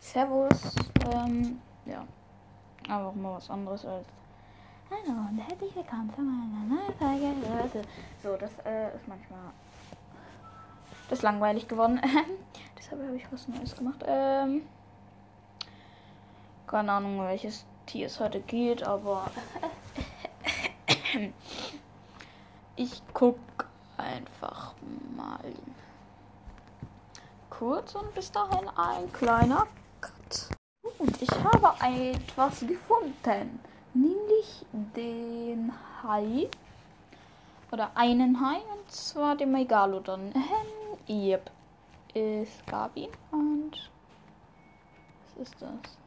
Servus. Ähm, ja. Einfach mal was anderes als. Hallo und herzlich willkommen zu meiner neuen Folge. So, das äh, ist manchmal. Das ist langweilig geworden. Deshalb habe ich was Neues gemacht. Ähm. Keine Ahnung, welches Tier es heute geht, aber. ich guck einfach mal kurz und bis dahin ein kleiner. Und ich habe etwas gefunden, nämlich den Hai oder einen Hai und zwar den Megalodon. Ähm, yep. Es gab ihn und was ist das?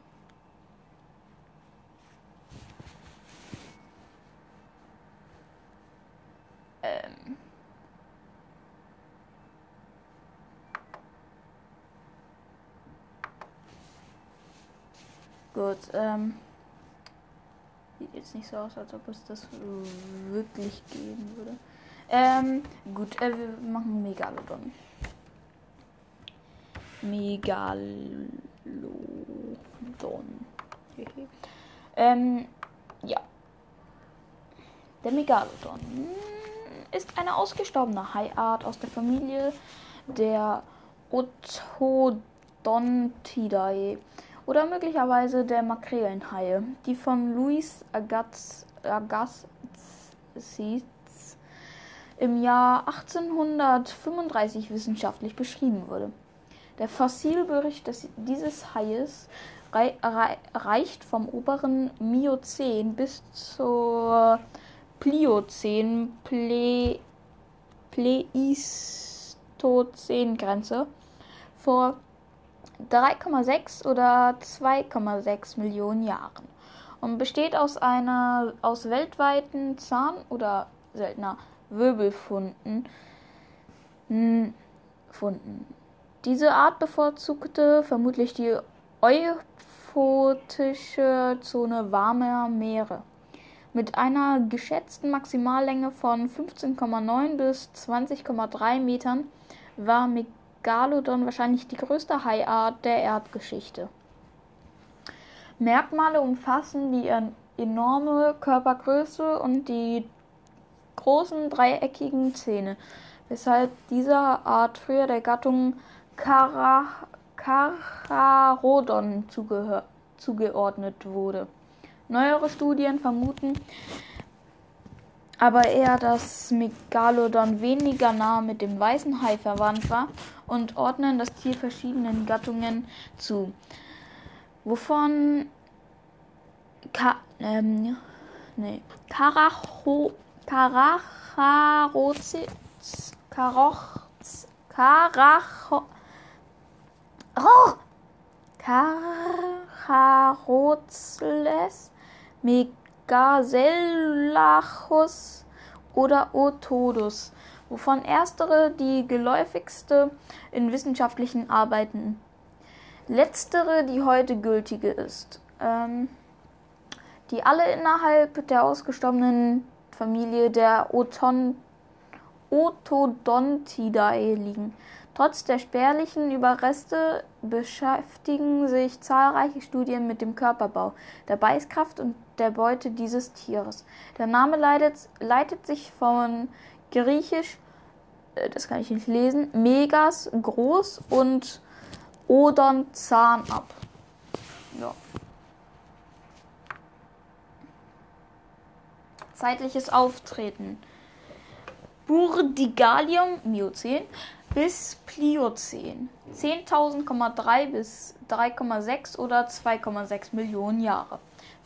Gut, ähm. Sieht jetzt nicht so aus, als ob es das wirklich geben würde. Ähm, gut, äh, wir machen Megalodon. Megalodon. ähm, ja. Der Megalodon ist eine ausgestorbene Haiart aus der Familie der Otodontidae oder möglicherweise der Makrelenhaie, die von Louis Agassiz im Jahr 1835 wissenschaftlich beschrieben wurde. Der Fossilbericht dieses Haies reicht vom oberen Miozän bis zur Pliozän, Ple Pleistozän-Grenze vor 3,6 oder 2,6 Millionen Jahren und besteht aus einer aus weltweiten Zahn- oder seltener Wirbelfunden. Funden. Diese Art bevorzugte vermutlich die euphotische Zone warmer Meere. Mit einer geschätzten Maximallänge von 15,9 bis 20,3 Metern war Megalodon wahrscheinlich die größte Haiart der Erdgeschichte. Merkmale umfassen die enorme Körpergröße und die großen dreieckigen Zähne, weshalb dieser Art früher der Gattung Carcharodon zugeordnet wurde. Neuere Studien vermuten aber eher, dass Megalodon weniger nah mit dem weißen Hai verwandt war und ordnen das Tier verschiedenen Gattungen zu, wovon Ka ähm, nee, Karacho, Karacharozi, Karoch, Karacho, oh, Karacharozles, Megasellachus oder Otodus, wovon erstere die geläufigste in wissenschaftlichen Arbeiten, letztere die heute gültige ist, ähm, die alle innerhalb der ausgestorbenen Familie der Oton Otodontidae liegen. Trotz der spärlichen Überreste beschäftigen sich zahlreiche Studien mit dem Körperbau, der Beißkraft und der Beute dieses Tieres. Der Name leitet, leitet sich von griechisch, äh, das kann ich nicht lesen, Megas, groß und Odon, Zahn ab. Ja. Zeitliches Auftreten. Burdigalium, Miozän, bis Pliozän. 10.000,3 bis 3,6 oder 2,6 Millionen Jahre.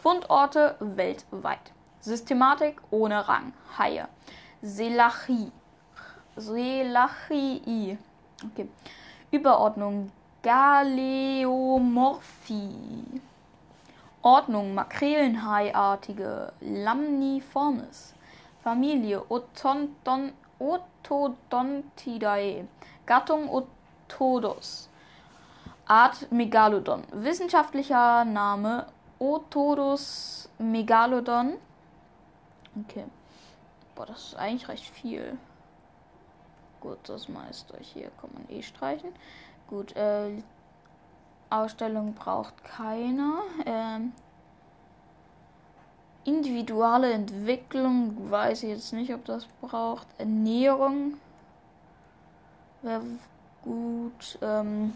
Fundorte weltweit. Systematik ohne Rang. Haie. Selachie. Selachii. Okay. Überordnung Galeomorphie. Ordnung Makrelenhaiartige Lamniformes. Familie Otodon, Otodontidae. Gattung Otodus. Art Megalodon. Wissenschaftlicher Name Otodus Megalodon. Okay. Boah, das ist eigentlich recht viel. Gut, das meiste hier kann man eh streichen. Gut, äh, Ausstellung braucht keiner. Ähm, individuelle Entwicklung weiß ich jetzt nicht, ob das braucht. Ernährung wäre gut. Ähm,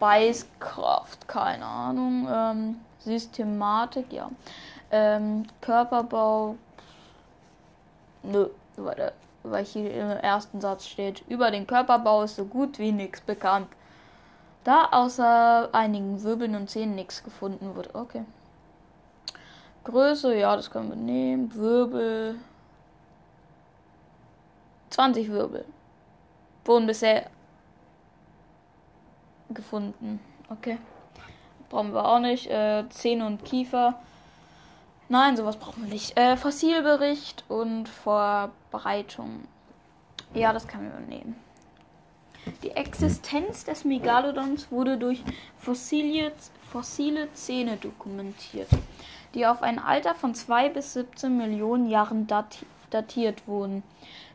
Beißkraft, keine Ahnung. Ähm, Systematik, ja. Ähm, Körperbau, nö, weil, weil hier im ersten Satz steht, über den Körperbau ist so gut wie nichts bekannt. Da außer einigen Wirbeln und Zähnen nichts gefunden wurde. Okay. Größe, ja, das können wir nehmen. Wirbel. 20 Wirbel. Wurden bisher gefunden. Okay. Brauchen wir auch nicht. Äh, Zähne und Kiefer. Nein, sowas brauchen wir nicht. Äh, Fossilbericht und Vorbereitung. Ja, das können wir nehmen. Die Existenz des Megalodons wurde durch fossile, fossile Zähne dokumentiert, die auf ein Alter von 2 bis 17 Millionen Jahren datiert wurden.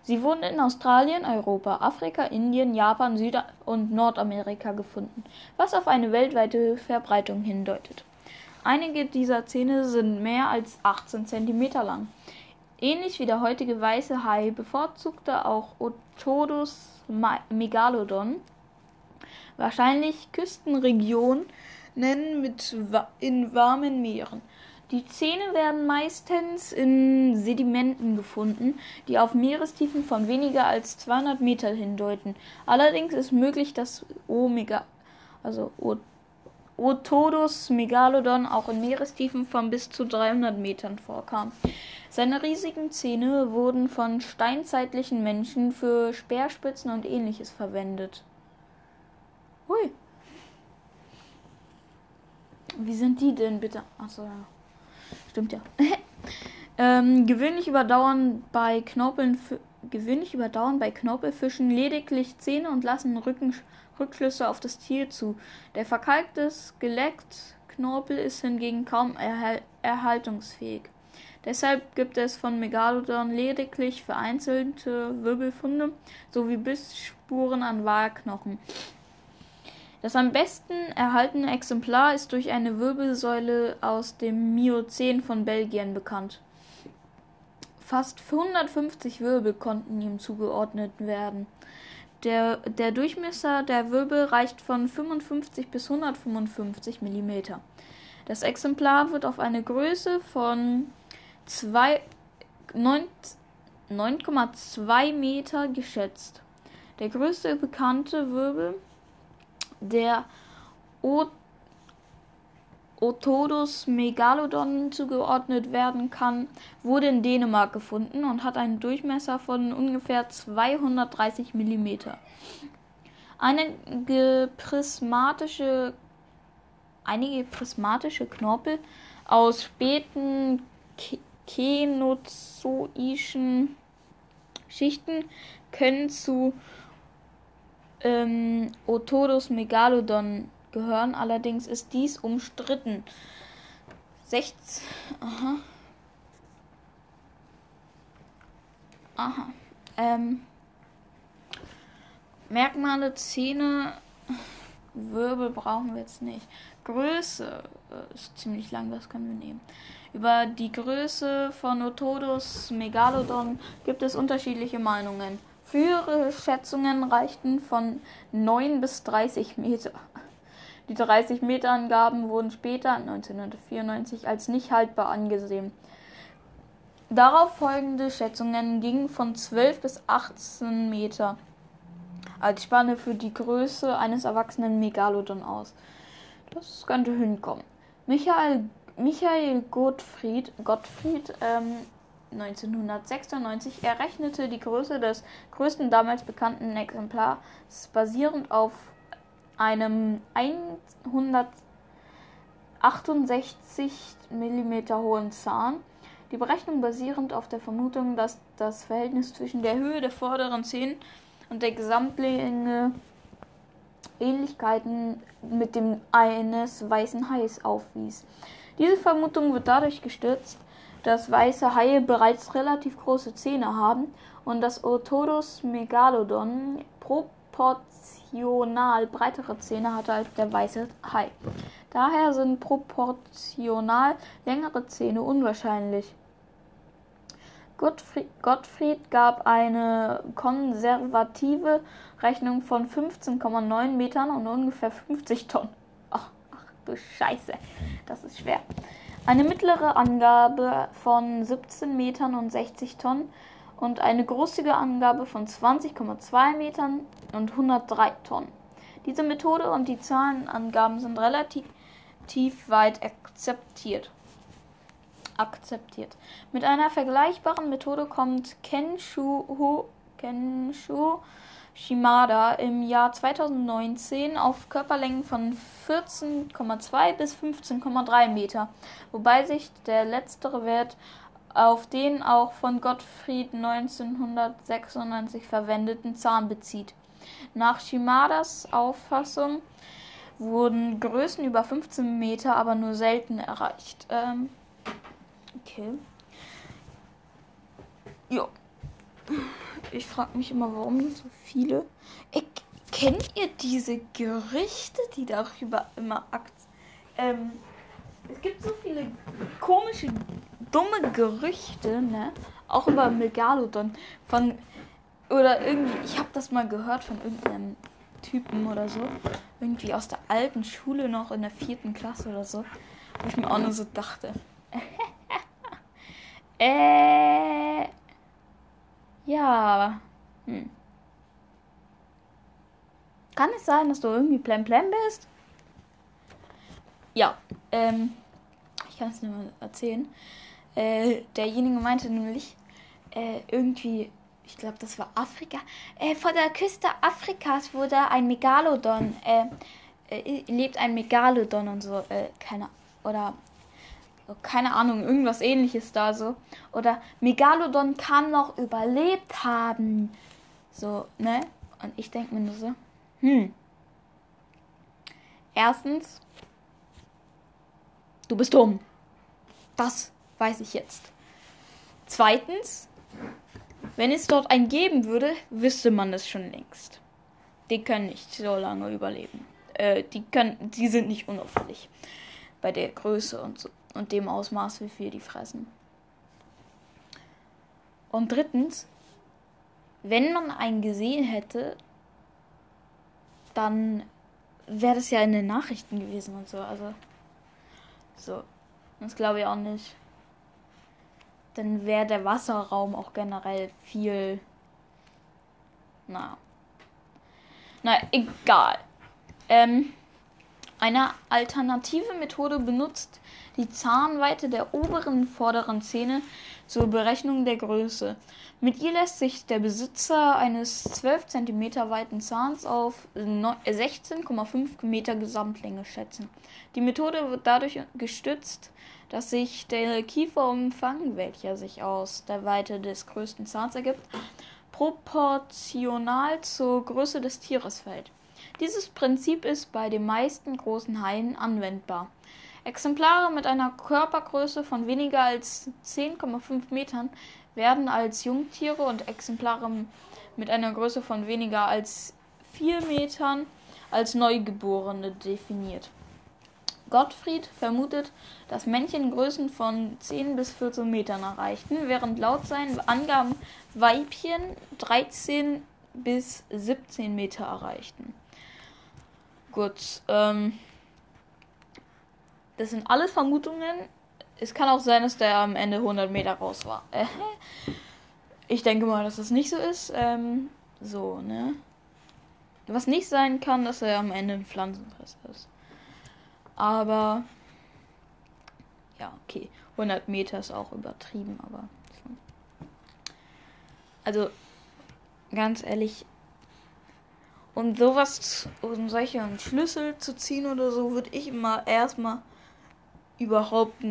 Sie wurden in Australien, Europa, Afrika, Indien, Japan, Süd- und Nordamerika gefunden, was auf eine weltweite Verbreitung hindeutet. Einige dieser Zähne sind mehr als 18 cm lang. Ähnlich wie der heutige weiße Hai bevorzugte auch Otodus megalodon wahrscheinlich Küstenregionen mit in warmen Meeren. Die Zähne werden meistens in Sedimenten gefunden, die auf Meerestiefen von weniger als 200 Meter hindeuten. Allerdings ist möglich, dass Omega, also Otodus megalodon auch in Meerestiefen von bis zu 300 Metern vorkam. Seine riesigen Zähne wurden von steinzeitlichen Menschen für Speerspitzen und ähnliches verwendet. Hui. Wie sind die denn bitte? Achso, ja. Stimmt ja. ähm, gewöhnlich überdauern bei Knorpeln gewöhnlich überdauern bei Knorpelfischen lediglich Zähne und lassen Rücken, Rückschlüsse auf das Tier zu. Der verkalkte Skelettknorpel ist hingegen kaum erhal erhaltungsfähig. Deshalb gibt es von Megalodon lediglich vereinzelte Wirbelfunde sowie Bissspuren an Walknochen. Das am besten erhaltene Exemplar ist durch eine Wirbelsäule aus dem Miozän von Belgien bekannt. Fast 150 Wirbel konnten ihm zugeordnet werden. Der, der Durchmesser der Wirbel reicht von 55 bis 155 mm. Das Exemplar wird auf eine Größe von 9,2 Meter geschätzt. Der größte bekannte Wirbel der Otodus megalodon zugeordnet werden kann, wurde in Dänemark gefunden und hat einen Durchmesser von ungefähr 230 mm. Einige prismatische, einige prismatische Knorpel aus späten Kenozoischen Schichten können zu ähm, Otodus megalodon gehören. Allerdings ist dies umstritten. 16. Aha. Aha. Ähm, Merkmale, Zähne, Wirbel brauchen wir jetzt nicht. Größe äh, ist ziemlich lang, das können wir nehmen. Über die Größe von Otodus megalodon gibt es unterschiedliche Meinungen. Frühere Schätzungen reichten von 9 bis 30 Meter. Die 30 Meter Angaben wurden später 1994 als nicht haltbar angesehen. Darauf folgende Schätzungen gingen von 12 bis 18 Meter als Spanne für die Größe eines erwachsenen Megalodon aus. Das könnte hinkommen. Michael, Michael Gottfried, Gottfried ähm, 1996 errechnete die Größe des größten damals bekannten Exemplars basierend auf einem 168 mm hohen Zahn. Die Berechnung basierend auf der Vermutung, dass das Verhältnis zwischen der Höhe der vorderen Zähne und der Gesamtlänge Ähnlichkeiten mit dem eines weißen Hais aufwies. Diese Vermutung wird dadurch gestützt, dass weiße Haie bereits relativ große Zähne haben und dass Otodus megalodon pro proportional breitere Zähne hatte als der weiße Hai. Daher sind proportional längere Zähne unwahrscheinlich. Gottfried, Gottfried gab eine konservative Rechnung von 15,9 Metern und ungefähr 50 Tonnen. Ach, ach du Scheiße, das ist schwer. Eine mittlere Angabe von 17 Metern und 60 Tonnen und eine großzügige Angabe von 20,2 Metern und 103 Tonnen. Diese Methode und die Zahlenangaben sind relativ weit akzeptiert akzeptiert. Mit einer vergleichbaren Methode kommt Kenshu, Kenshu Shimada im Jahr 2019 auf Körperlängen von 14,2 bis 15,3 Meter, wobei sich der letztere Wert auf den auch von Gottfried 1996 verwendeten Zahn bezieht. Nach Shimadas Auffassung wurden Größen über 15 Meter aber nur selten erreicht. Ähm, Okay. Ja. Ich frage mich immer, warum so viele. Ich, kennt ihr diese Gerüchte, die darüber immer akt. Ähm, es gibt so viele komische, dumme Gerüchte, ne? Auch über Megalodon. Von. Oder irgendwie, ich habe das mal gehört von irgendeinem Typen oder so. Irgendwie aus der alten Schule noch in der vierten Klasse oder so. Wo ich mir auch nur so dachte. Äh. Ja. Hm. Kann es sein, dass du irgendwie Plan Plan bist? Ja. Ähm. Ich kann es dir mal erzählen. Äh, derjenige meinte nämlich, äh, irgendwie, ich glaube, das war Afrika. Äh, vor der Küste Afrikas wurde ein Megalodon, äh, äh, lebt ein Megalodon und so, äh, keine, oder keine Ahnung, irgendwas ähnliches da so. Oder Megalodon kann noch überlebt haben. So, ne? Und ich denke mir nur so, hm. Erstens, du bist dumm. Das weiß ich jetzt. Zweitens, wenn es dort einen geben würde, wüsste man es schon längst. Die können nicht so lange überleben. Äh, die können, die sind nicht unauffällig bei der Größe und so und dem Ausmaß, wie viel die fressen. Und drittens, wenn man einen gesehen hätte, dann wäre das ja in den Nachrichten gewesen und so. Also, so. Das glaube ich auch nicht. Dann wäre der Wasserraum auch generell viel. Na. Na, egal. Ähm, eine alternative Methode benutzt die Zahnweite der oberen vorderen Zähne zur Berechnung der Größe. Mit ihr lässt sich der Besitzer eines 12 cm weiten Zahns auf 16,5 Meter Gesamtlänge schätzen. Die Methode wird dadurch gestützt, dass sich der Kieferumfang, welcher sich aus der Weite des größten Zahns ergibt, proportional zur Größe des Tieres fällt. Dieses Prinzip ist bei den meisten großen Haien anwendbar. Exemplare mit einer Körpergröße von weniger als 10,5 Metern werden als Jungtiere und Exemplare mit einer Größe von weniger als 4 Metern als Neugeborene definiert. Gottfried vermutet, dass Männchen Größen von 10 bis 14 Metern erreichten, während laut seinen Angaben Weibchen 13 bis 17 Meter erreichten. Gut, ähm, das sind alles Vermutungen. Es kann auch sein, dass der am Ende 100 Meter raus war. Äh, ich denke mal, dass das nicht so ist. Ähm, so, ne? Was nicht sein kann, dass er am Ende ein Pflanzenfresser ist. Aber ja, okay. 100 Meter ist auch übertrieben, aber also ganz ehrlich, um sowas, um solche Schlüssel zu ziehen oder so, würde ich immer erstmal überhaupt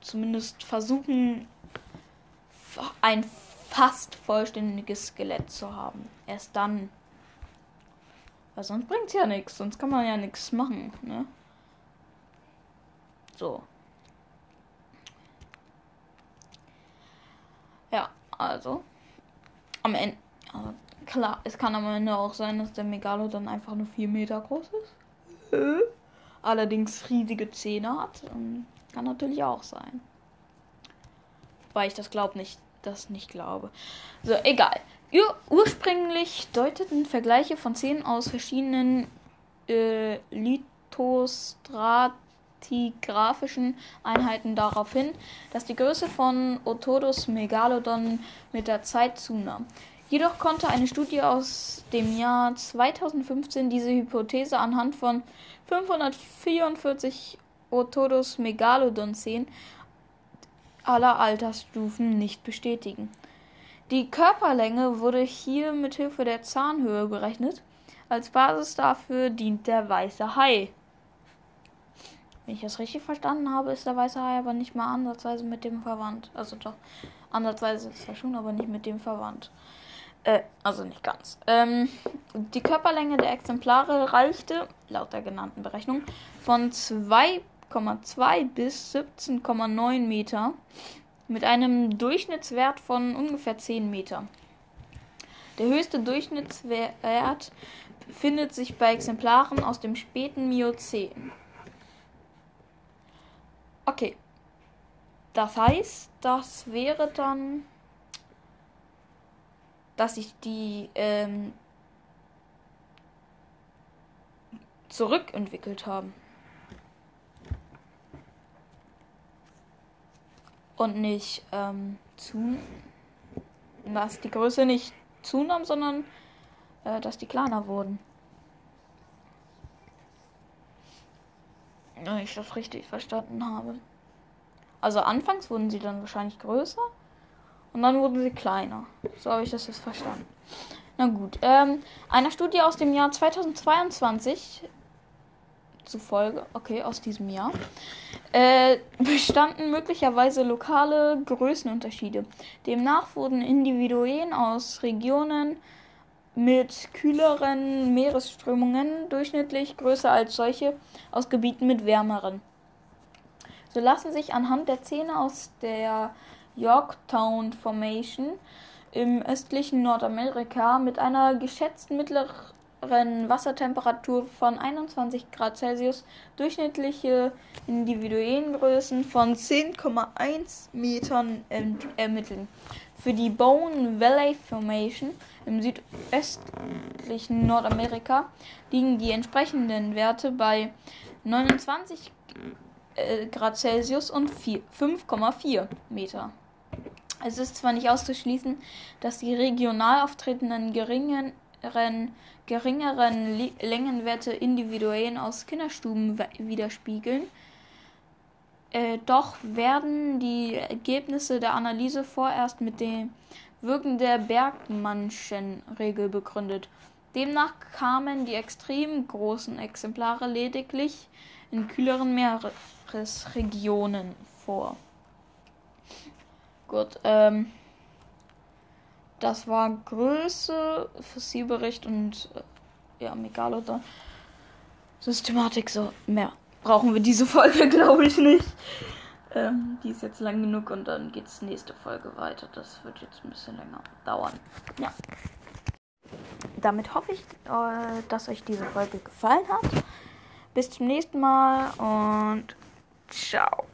zumindest versuchen, ein fast vollständiges Skelett zu haben. Erst dann. Weil sonst bringt es ja nichts, sonst kann man ja nichts machen, ne? So. Ja, also. Am Ende. Klar, es kann am Ende auch sein, dass der Megalodon einfach nur 4 Meter groß ist. Allerdings riesige Zähne hat. Ähm, kann natürlich auch sein. Weil ich das glaube nicht, das nicht glaube. So, egal. Ur ursprünglich deuteten Vergleiche von Zähnen aus verschiedenen äh, lithostratigraphischen Einheiten darauf hin, dass die Größe von Otodus megalodon mit der Zeit zunahm. Jedoch konnte eine Studie aus dem Jahr 2015 diese Hypothese anhand von 544 Otodus megalodon sehen aller Altersstufen nicht bestätigen. Die Körperlänge wurde hier mit Hilfe der Zahnhöhe berechnet. Als Basis dafür dient der weiße Hai. Wenn ich das richtig verstanden habe, ist der weiße Hai aber nicht mal ansatzweise mit dem verwandt. Also doch, ansatzweise ist er schon, aber nicht mit dem verwandt. Äh, also nicht ganz. Ähm, die Körperlänge der Exemplare reichte, laut der genannten Berechnung, von 2,2 bis 17,9 Meter mit einem Durchschnittswert von ungefähr 10 Meter. Der höchste Durchschnittswert befindet sich bei Exemplaren aus dem späten Miozän. Okay. Das heißt, das wäre dann dass sich die ähm, zurückentwickelt haben. Und nicht ähm, zu, dass die Größe nicht zunahm, sondern äh, dass die kleiner wurden. Wenn ich das richtig verstanden habe. Also anfangs wurden sie dann wahrscheinlich größer und dann wurden sie kleiner. So habe ich das jetzt verstanden. Na gut. Ähm, einer Studie aus dem Jahr 2022 zufolge, okay, aus diesem Jahr, äh, bestanden möglicherweise lokale Größenunterschiede. Demnach wurden Individuen aus Regionen mit kühleren Meeresströmungen durchschnittlich größer als solche aus Gebieten mit wärmeren. So lassen sich anhand der Zähne aus der Yorktown Formation im östlichen Nordamerika mit einer geschätzten mittleren Wassertemperatur von 21 Grad Celsius durchschnittliche Individuengrößen von 10,1 Metern ermitteln. Für die Bone Valley Formation im südöstlichen Nordamerika liegen die entsprechenden Werte bei 29 äh, Grad Celsius und 5,4 Meter. Es ist zwar nicht auszuschließen, dass die regional auftretenden geringeren, geringeren Längenwerte Individuen aus Kinderstuben widerspiegeln, äh, doch werden die Ergebnisse der Analyse vorerst mit dem Wirken der Bergmannschen Regel begründet. Demnach kamen die extrem großen Exemplare lediglich in kühleren Meeresregionen vor. Gut, ähm, das war Größe, Fossilbericht und äh, ja, Megalodon. Systematik, so mehr brauchen wir diese Folge, glaube ich, nicht. Ähm, die ist jetzt lang genug und dann geht's nächste Folge weiter. Das wird jetzt ein bisschen länger dauern. Ja. Damit hoffe ich, äh, dass euch diese Folge gefallen hat. Bis zum nächsten Mal und 少。